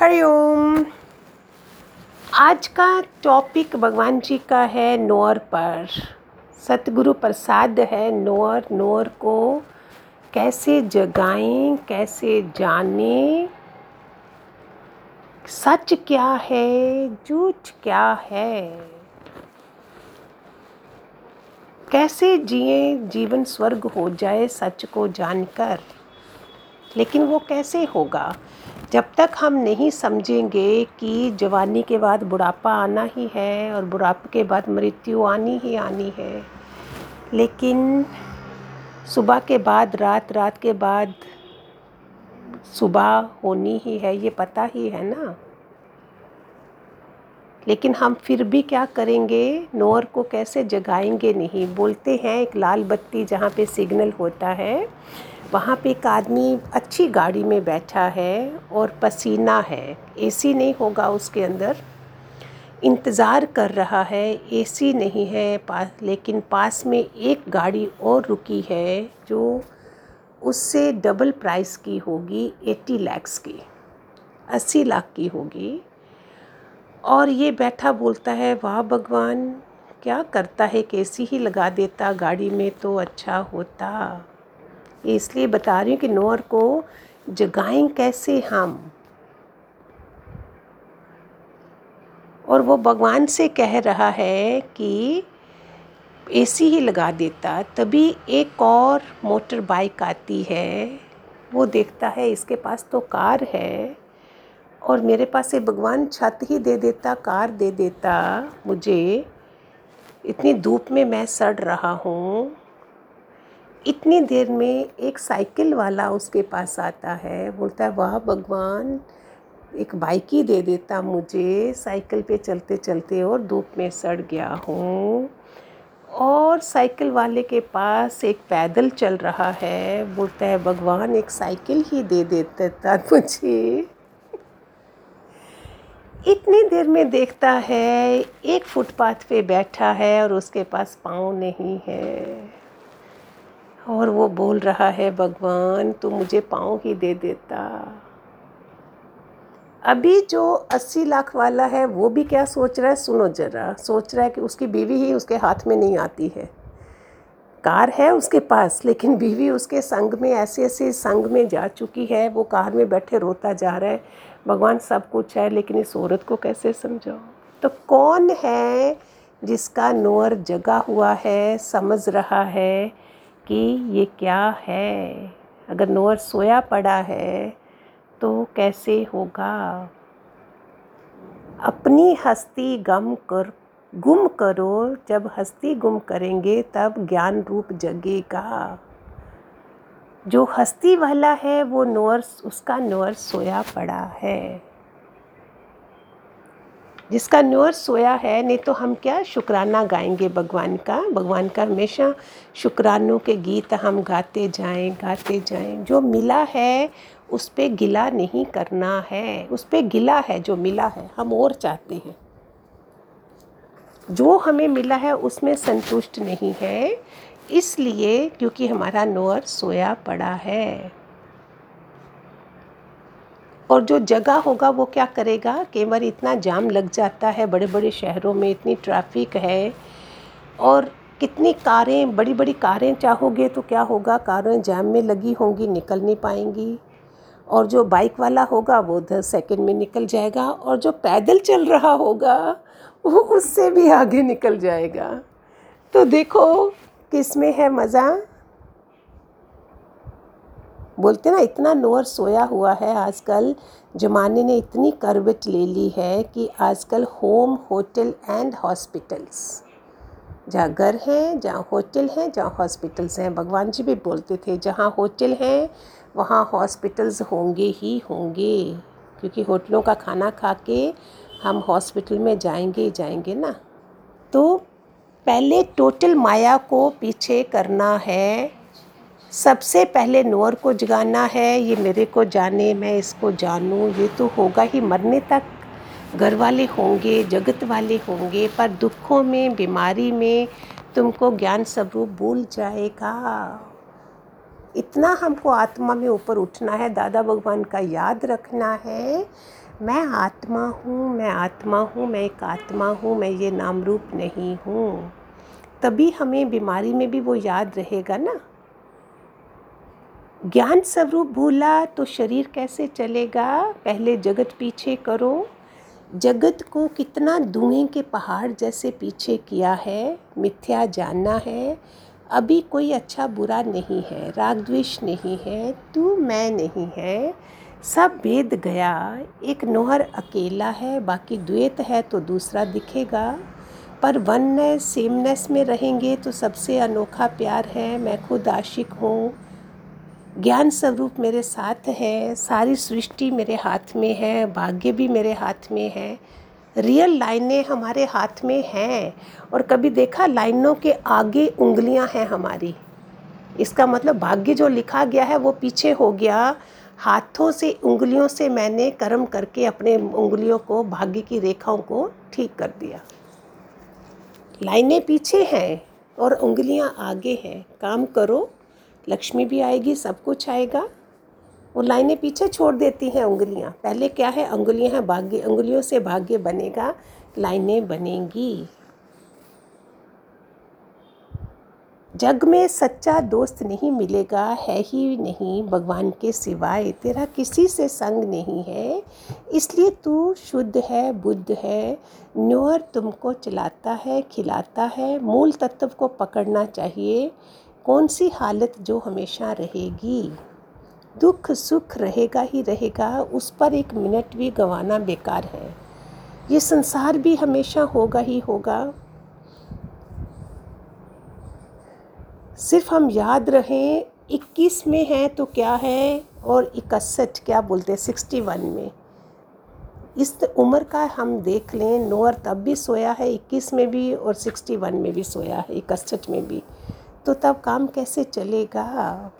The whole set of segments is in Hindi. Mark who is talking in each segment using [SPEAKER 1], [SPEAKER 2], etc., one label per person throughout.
[SPEAKER 1] हरिओम आज का टॉपिक भगवान जी का है नोर पर। सतगुरु प्रसाद है नोर नोर को कैसे जगाएँ, कैसे जाने? सच क्या है, झूठ क्या है? कैसे जिए, जीवन स्वर्ग हो जाए सच को जानकर? लेकिन वो कैसे होगा? जब तक हम नहीं समझेंगे कि जवानी के बाद बुढ़ापा आना ही है और बुढ़ापे के बाद मृत्यु आनी ही आनी है, लेकिन सुबह के बाद, रात रात के बाद सुबह होनी ही है, ये पता ही है ना। लेकिन हम फिर भी क्या करेंगे? नोर को कैसे जगाएँगे नहीं? बोलते हैं एक लाल बत्ती जहाँ पे सिग्नल होता है, वहाँ पे एक आदमी अच्छी गाड़ी में बैठा है और पसीना है। एसी नहीं होगा उसके अंदर। इंतज़ार कर रहा है, एसी नहीं है पास, लेकिन पास में एक गाड़ी और रुकी है जो उससे डबल प्राइस की होगी, एट्टी लैक्स की। अस्सी लाख की होगी। और ये बैठा बोलता है, वाह भगवान, क्या करता है? कैसी ही लगा देता, गाड़ी में तो अच्छा होता। इसलिए बता रही हूँ कि नोर को जगाएँ कैसे हम? और वो भगवान से कह रहा है कि एसी ही लगा देता। तभी एक और मोटर बाइक आती है, वो देखता है, इसके पास तो कार है। और मेरे पास से भगवान छत ही दे देता, कार दे देता। मुझे इतनी धूप में मैं सड़ रहा हूँ। इतनी देर में एक साइकिल वाला उसके पास आता है। बोलता है, वाह भगवान, एक बाइक ही दे देता मुझे। साइकिल पे चलते चलते और धूप में सड़ गया हूँ। और साइकिल वाले के पास एक पैदल चल रहा है। बोलता है, भगवान, एक साइकिल ही दे देता मुझे। इतनी देर में देखता है, एक फुटपाथ पे बैठा है और उसके पास पाँव नहीं है। और वो बोल रहा है, भगवान, तू मुझे पाँव ही दे देता। अभी जो अस्सी लाख वाला है, वो भी क्या सोच रहा है? सुनो ज़रा। सोच रहा है कि उसकी बीवी ही उसके हाथ में नहीं आती है। कार है उसके पास, लेकिन बीवी उसके संग में ऐसे ऐसे संग में जा चुकी है। वो कार में बैठे रोता जा रहा है। भगवान सब कुछ है, लेकिन इस औरत को कैसे समझाओ तो कौन है जिसका नोर जगा हुआ है, समझ रहा है कि ये क्या है? अगर नोर सोया पड़ा है तो कैसे होगा? अपनी हस्ती गम कर, गुम करो। जब हस्ती गुम करेंगे, तब ज्ञान रूप जगेगा। जो हस्ती वाला है, वो नोर, उसका नोअर सोया पड़ा है। जिसका नोअर सोया है, नहीं तो हम क्या शुक्राना गाएँगे भगवान का? भगवान का हमेशा शुक्रानों के गीत हम गाते जाएँ गाते जाएँ। जो मिला है, उस पर गिला नहीं करना है। उस पर गिला है, जो मिला है, हम और चाहते हैं। जो हमें मिला है, उसमें संतुष्ट नहीं है। इसलिए क्योंकि हमारा नोअर सोया पड़ा है। और जो जगह होगा वो क्या करेगा? कई बार इतना जाम लग जाता है बड़े बड़े शहरों में इतनी ट्रैफ़िक है। और कितनी कारें बड़ी बड़ी कारें चाहोगे तो क्या होगा? कारें जाम में लगी होंगी, निकल नहीं पाएँगी। और जो बाइक वाला होगा वो दस सेकंड में निकल जाएगा। और जो पैदल चल रहा होगा वो उससे भी आगे निकल जाएगा। तो देखो किसमें है मज़ा? बोलते ना, इतना नोर सोया हुआ है आजकल, ज़माने ने इतनी करवट ले ली है कि आजकल होम, होटल एंड हॉस्पिटल्स। जहाँ घर हैं, जहाँ होटल हैं, जहाँ हॉस्पिटल्स हैं। भगवान जी भी बोलते थे, जहाँ होटल हैं, वहाँ हॉस्पिटल्स होंगे ही होंगे। क्योंकि होटलों का खाना खा के हम हॉस्पिटल में जाएँगे ही जाएँगे ना। तो पहले टोटल माया को पीछे करना है। सबसे पहले नोर को जगाना है, ये मेरे को जाने, मैं इसको जानूँ। ये तो होगा ही, मरने तक घर वाले होंगे, जगत वाले होंगे, पर दुखों में, बीमारी में तुमको ज्ञान स्वरूप भूल जाएगा। इतना हमको आत्मा में ऊपर उठना है, दादा भगवान का याद रखना है। मैं आत्मा हूँ, मैं आत्मा हूँ, मैं एक आत्मा हूँ, मैं ये नाम रूप नहीं हूँ। तभी हमें बीमारी में भी वो याद रहेगा ना। ज्ञान स्वरूप भूला तो शरीर कैसे चलेगा? पहले जगत पीछे करो। जगत को कितना धुएँ के पहाड़ जैसे पीछे किया है, मिथ्या जानना है। अभी कोई अच्छा बुरा नहीं है राग द्वेष नहीं है, तू मैं नहीं है। सब भेद गया। एक नोहर अकेला है, बाकी द्वैत है तो दूसरा दिखेगा। पर वननेस सेमनेस में रहेंगे तो सबसे अनोखा प्यार है। मैं खुद आशिक हूँ। ज्ञान स्वरूप मेरे साथ है। सारी सृष्टि मेरे हाथ में है। भाग्य भी मेरे हाथ में है। रियल लाइनें हमारे हाथ में हैं। और कभी देखा लाइनों के आगे उंगलियाँ हैं हमारी। इसका मतलब भाग्य जो लिखा गया है वो पीछे हो गया। हाथों से, उंगलियों से मैंने कर्म करके अपने उंगलियों को, भाग्य की रेखाओं को ठीक कर दिया। लाइनें पीछे हैं और उंगलियाँ आगे हैं। काम करो, लक्ष्मी भी आएगी, सब कुछ आएगा। वो लाइनें पीछे छोड़ देती हैं उंगलियाँ। पहले क्या है? उंगलियाँ हैं, भाग्य, उंगलियों से भाग्य बनेगा, लाइनें बनेंगी। जग में सच्चा दोस्त नहीं मिलेगा, है ही नहीं भगवान के सिवाय, तेरा किसी से संग नहीं है। इसलिए तू शुद्ध है, बुद्ध है, न्योर तुमको चलाता है, खिलाता है, मूल तत्व को पकड़ना चाहिए। कौन सी हालत जो हमेशा रहेगी? दुख सुख रहेगा ही रहेगा, उस पर एक मिनट भी गंवाना बेकार है। ये संसार भी हमेशा होगा ही होगा। सिर्फ़ हम याद रहें 21 में है तो क्या है और इकसठ, क्या बोलते हैं, सिक्सटी वन में। इस उम्र का हम देख लें, नोअर तब भी सोया है 21 में भी और 61 में भी सोया है, इकसठ में भी। तो तब काम कैसे चलेगा?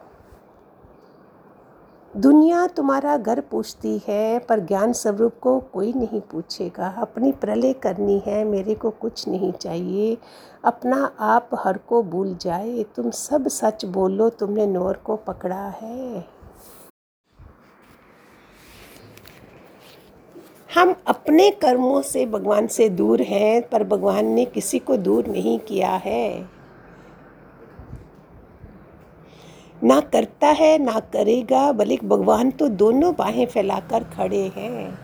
[SPEAKER 1] दुनिया तुम्हारा घर पूछती है, पर ज्ञान स्वरूप को कोई नहीं पूछेगा। अपनी प्रलय करनी है, मेरे को कुछ नहीं चाहिए। अपना आप हर को भूल जाए। तुम सब सच बोलो, तुमने नोर को पकड़ा है। हम अपने कर्मों से भगवान से दूर हैं, पर भगवान ने किसी को दूर नहीं किया है। ना करता है, ना करेगा, बल्कि भगवान तो दोनों बाहें फैलाकर खड़े हैं।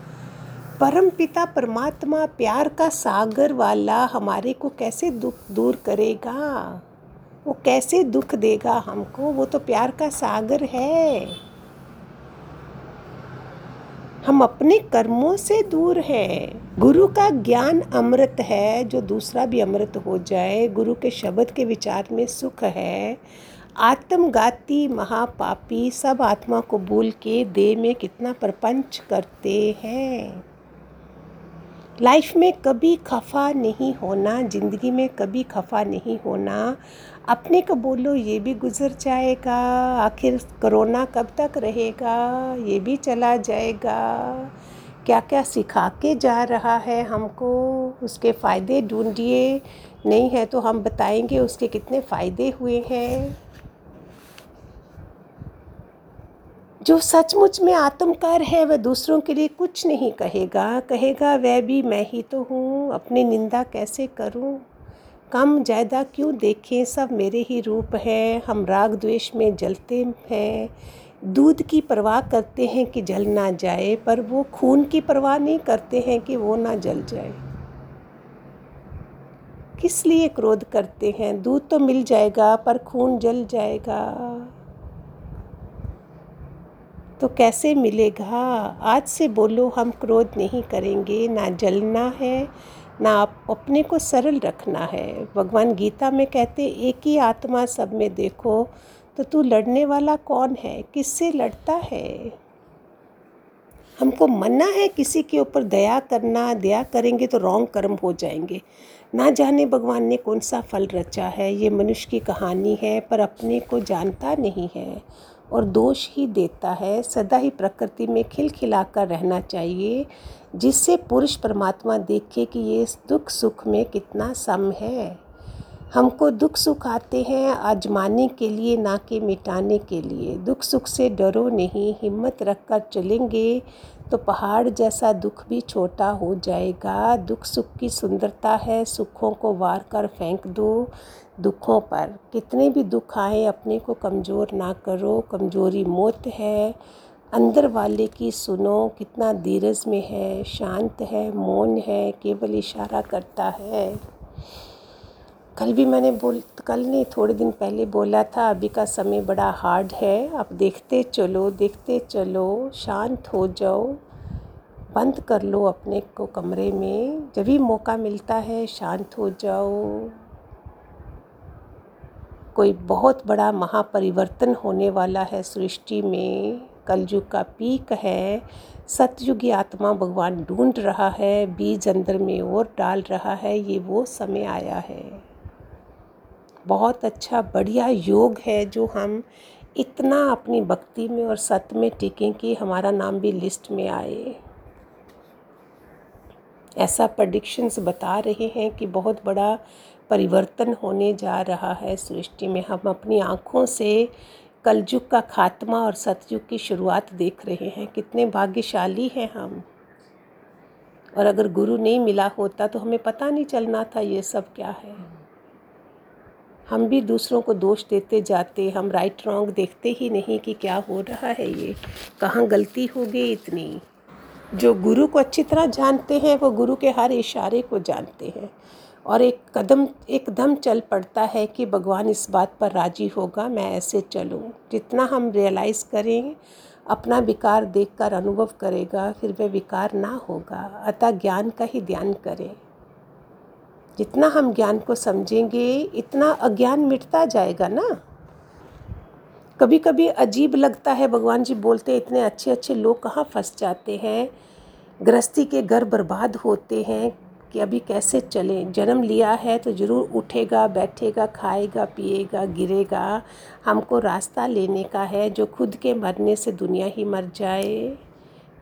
[SPEAKER 1] परम पिता परमात्मा प्यार का सागर वाला हमारे को कैसे दुख दूर करेगा? वो कैसे दुख देगा हमको? वो तो प्यार का सागर है। हम अपने कर्मों से दूर हैं। गुरु का ज्ञान अमृत है, जो दूसरा भी अमृत हो जाए। गुरु के शब्द के विचार में सुख है। आत्मघाती महापापी सब आत्मा को भूल के देह में कितना प्रपंच करते हैं। लाइफ में कभी खफा नहीं होना, ज़िंदगी में कभी खफा नहीं होना। अपने को बोलो, ये भी गुज़र जाएगा, आखिर कोरोना कब तक रहेगा? ये भी चला जाएगा। क्या क्या सिखा के जा रहा है हमको? उसके फ़ायदे ढूंढिए। नहीं है तो हम बताएँगे उसके कितने फ़ायदे हुए हैं। जो सचमुच में आत्मकार है, वह दूसरों के लिए कुछ नहीं कहेगा। कहेगा, वह भी मैं ही तो हूँ, अपनी निंदा कैसे करूँ? कम ज़्यादा क्यों देखें? सब मेरे ही रूप हैं। हम राग द्वेष में जलते हैं। दूध की परवाह करते हैं कि जल ना जाए, पर वो खून की परवाह नहीं करते हैं कि वो ना जल जाए। किस लिए क्रोध करते हैं? दूध तो मिल जाएगा, पर खून जल जाएगा। तो कैसे मिलेगा? आज से बोलो, हम क्रोध नहीं करेंगे। ना जलना है, ना आप अपने को सरल रखना है। भगवान गीता में कहते एक ही आत्मा सब में देखो तो तू लड़ने वाला कौन है? किससे लड़ता है? हमको मना है किसी के ऊपर दया करना। दया करेंगे तो रॉन्ग कर्म हो जाएँगे। ना जाने भगवान ने कौन सा फल रचा है। ये मनुष्य की कहानी है, पर अपने को जानता नहीं है। और दोष ही देता है। सदा ही प्रकृति में खिलखिलाकर रहना चाहिए, जिससे पुरुष परमात्मा देखे कि ये दुख सुख में कितना सम है। हमको दुख सुख आते हैं आजमाने के लिए, ना कि मिटाने के लिए। दुख सुख से डरो नहीं, हिम्मत रख कर चलेंगे तो पहाड़ जैसा दुख भी छोटा हो जाएगा। दुख सुख की सुंदरता है, सुखों को वार कर फेंक दो दुखों पर। कितने भी दुख आए, अपने को कमज़ोर ना करो। कमज़ोरी मौत है। अंदर वाले की सुनो, कितना धीरज में है। शांत है, मौन है, केवल इशारा करता है। कल भी मैंने बोल, कल नहीं, थोड़े दिन पहले बोला था, अभी का समय बड़ा हार्ड है। आप देखते चलो देखते चलो, शांत हो जाओ, बंद कर लो अपने को कमरे में। जब भी मौका मिलता है, शांत हो जाओ। कोई बहुत बड़ा महापरिवर्तन होने वाला है सृष्टि में। कलयुग का पीक है, सतयुगी आत्मा भगवान ढूंढ रहा है, बीज अंदर में और डाल रहा है, ये वो समय आया है। बहुत अच्छा बढ़िया योग है जो हम इतना अपनी भक्ति में और सत्य में टिकें कि हमारा नाम भी लिस्ट में आए। ऐसा प्रडिक्शंस बता रहे हैं कि बहुत बड़ा परिवर्तन होने जा रहा है सृष्टि में। हम अपनी आँखों से कलयुग का खात्मा और सतयुग की शुरुआत देख रहे हैं। कितने भाग्यशाली हैं हम। और अगर गुरु नहीं मिला होता तो हमें पता नहीं चलना था ये सब क्या है। हम भी दूसरों को दोष देते जाते, हम राइट रॉन्ग देखते ही नहीं कि क्या हो रहा है ये। कहाँ गलती हो गई इतनी? जो गुरु को अच्छी तरह जानते हैं, वो गुरु के हर इशारे को जानते हैं। और एक कदम एकदम चल पड़ता है कि भगवान इस बात पर राज़ी होगा, मैं ऐसे चलूँ। जितना हम रियलाइज़ करें अपना विकार देखकर अनुभव करेगा, फिर वह विकार ना होगा। अतः ज्ञान का ही ध्यान करें। जितना हम ज्ञान को समझेंगे, इतना अज्ञान मिटता जाएगा ना? कभी कभी अजीब लगता है, भगवान जी बोलते हैं, इतने अच्छे अच्छे लोग कहाँ फंस जाते हैं? गृहस्थी के घर बर्बाद होते हैं कि अभी कैसे चलें? जन्म लिया है तो ज़रूर उठेगा, बैठेगा, खाएगा, पिएगा, गिरेगा। हमको रास्ता लेने का है, जो खुद के मरने से दुनिया ही मर जाए।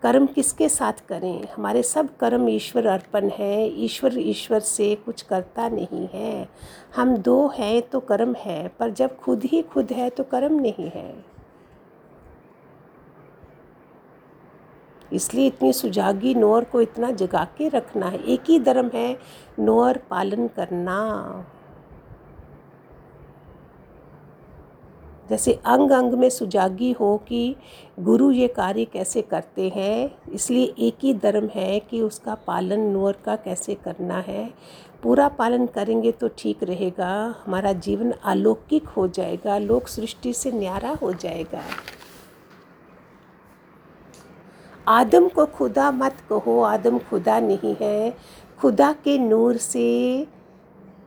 [SPEAKER 1] कर्म किसके साथ करें? हमारे सब कर्म ईश्वर अर्पण है। ईश्वर ईश्वर से कुछ करता नहीं है। हम दो हैं तो कर्म है, पर जब खुद ही खुद है तो कर्म नहीं है। इसलिए इतनी सुजागी नोर को इतना जगा के रखना है। एक ही धर्म है नोर पालन करना। जैसे अंग अंग में सुजागी हो कि गुरु ये कार्य कैसे करते हैं, इसलिए एक ही धर्म है कि उसका पालन नूर का कैसे करना है। पूरा पालन करेंगे तो ठीक रहेगा, हमारा जीवन अलौकिक हो जाएगा, लोक सृष्टि से न्यारा हो जाएगा। आदम को खुदा मत कहो, आदम खुदा नहीं है। खुदा के नूर से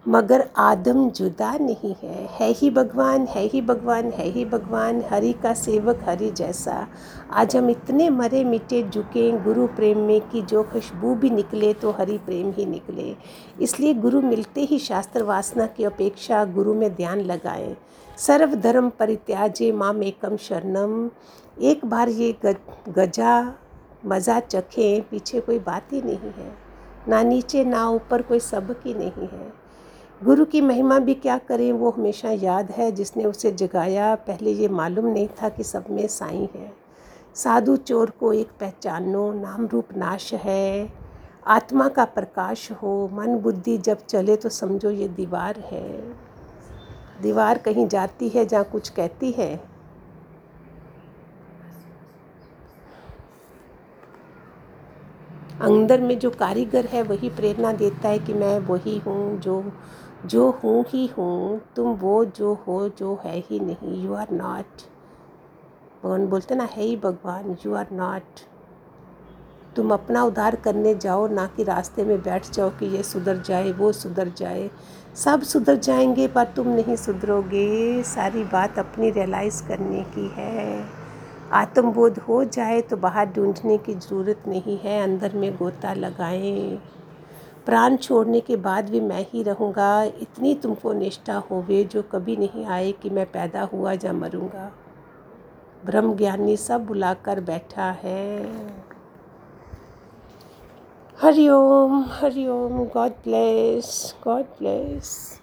[SPEAKER 1] मगर आदम जुदा नहीं है। है ही भगवान, है ही भगवान, है ही भगवान, हरि का सेवक हरि जैसा। आज हम इतने मरे मिटे झुके गुरु प्रेम में कि जो खुशबू भी निकले तो हरि प्रेम ही निकले। इसलिए गुरु मिलते ही शास्त्र वासना की अपेक्षा गुरु में ध्यान लगाएँ। सर्व धर्म परित्याजे माम एकम शरणम। एक बार ये गजा मज़ा चखें, पीछे कोई बात ही नहीं है। ना नीचे ना ऊपर कोई सबक ही नहीं है। गुरु की महिमा भी क्या करें, वो हमेशा याद है, जिसने उसे जगाया। पहले ये मालूम नहीं था कि सब में साई है। साधु चोर को एक पहचानो, नाम रूप नाश है। आत्मा का प्रकाश हो, मन बुद्धि जब चले तो समझो ये दीवार है। दीवार कहीं जाती है जहाँ कुछ कहती है। अंदर में जो कारीगर है, वही प्रेरणा देता है कि मैं वही हूँ, जो जो हूँ ही हूँ, तुम वो जो हो, जो है ही नहीं। यू आर नॉट भगवान बोलते ना, है ही भगवान यू आर नॉट तुम अपना उधार करने जाओ, ना कि रास्ते में बैठ जाओ कि ये सुधर जाए, वो सुधर जाए। सब सुधर जाएँगे, पर तुम नहीं सुधरोगे। सारी बात अपनी रियलाइज़ करने की है। आत्मबोध हो जाए तो बाहर ढूँढने की ज़रूरत नहीं है, अंदर में गोता लगाएँ। प्राण छोड़ने के बाद भी मैं ही रहूँगा, इतनी तुमको निष्ठा होवे जो कभी नहीं आए कि मैं पैदा हुआ या मरूँगा। ब्रह्म ज्ञानी सब बुलाकर बैठा है। Hari Om Hari Om god bless god bless.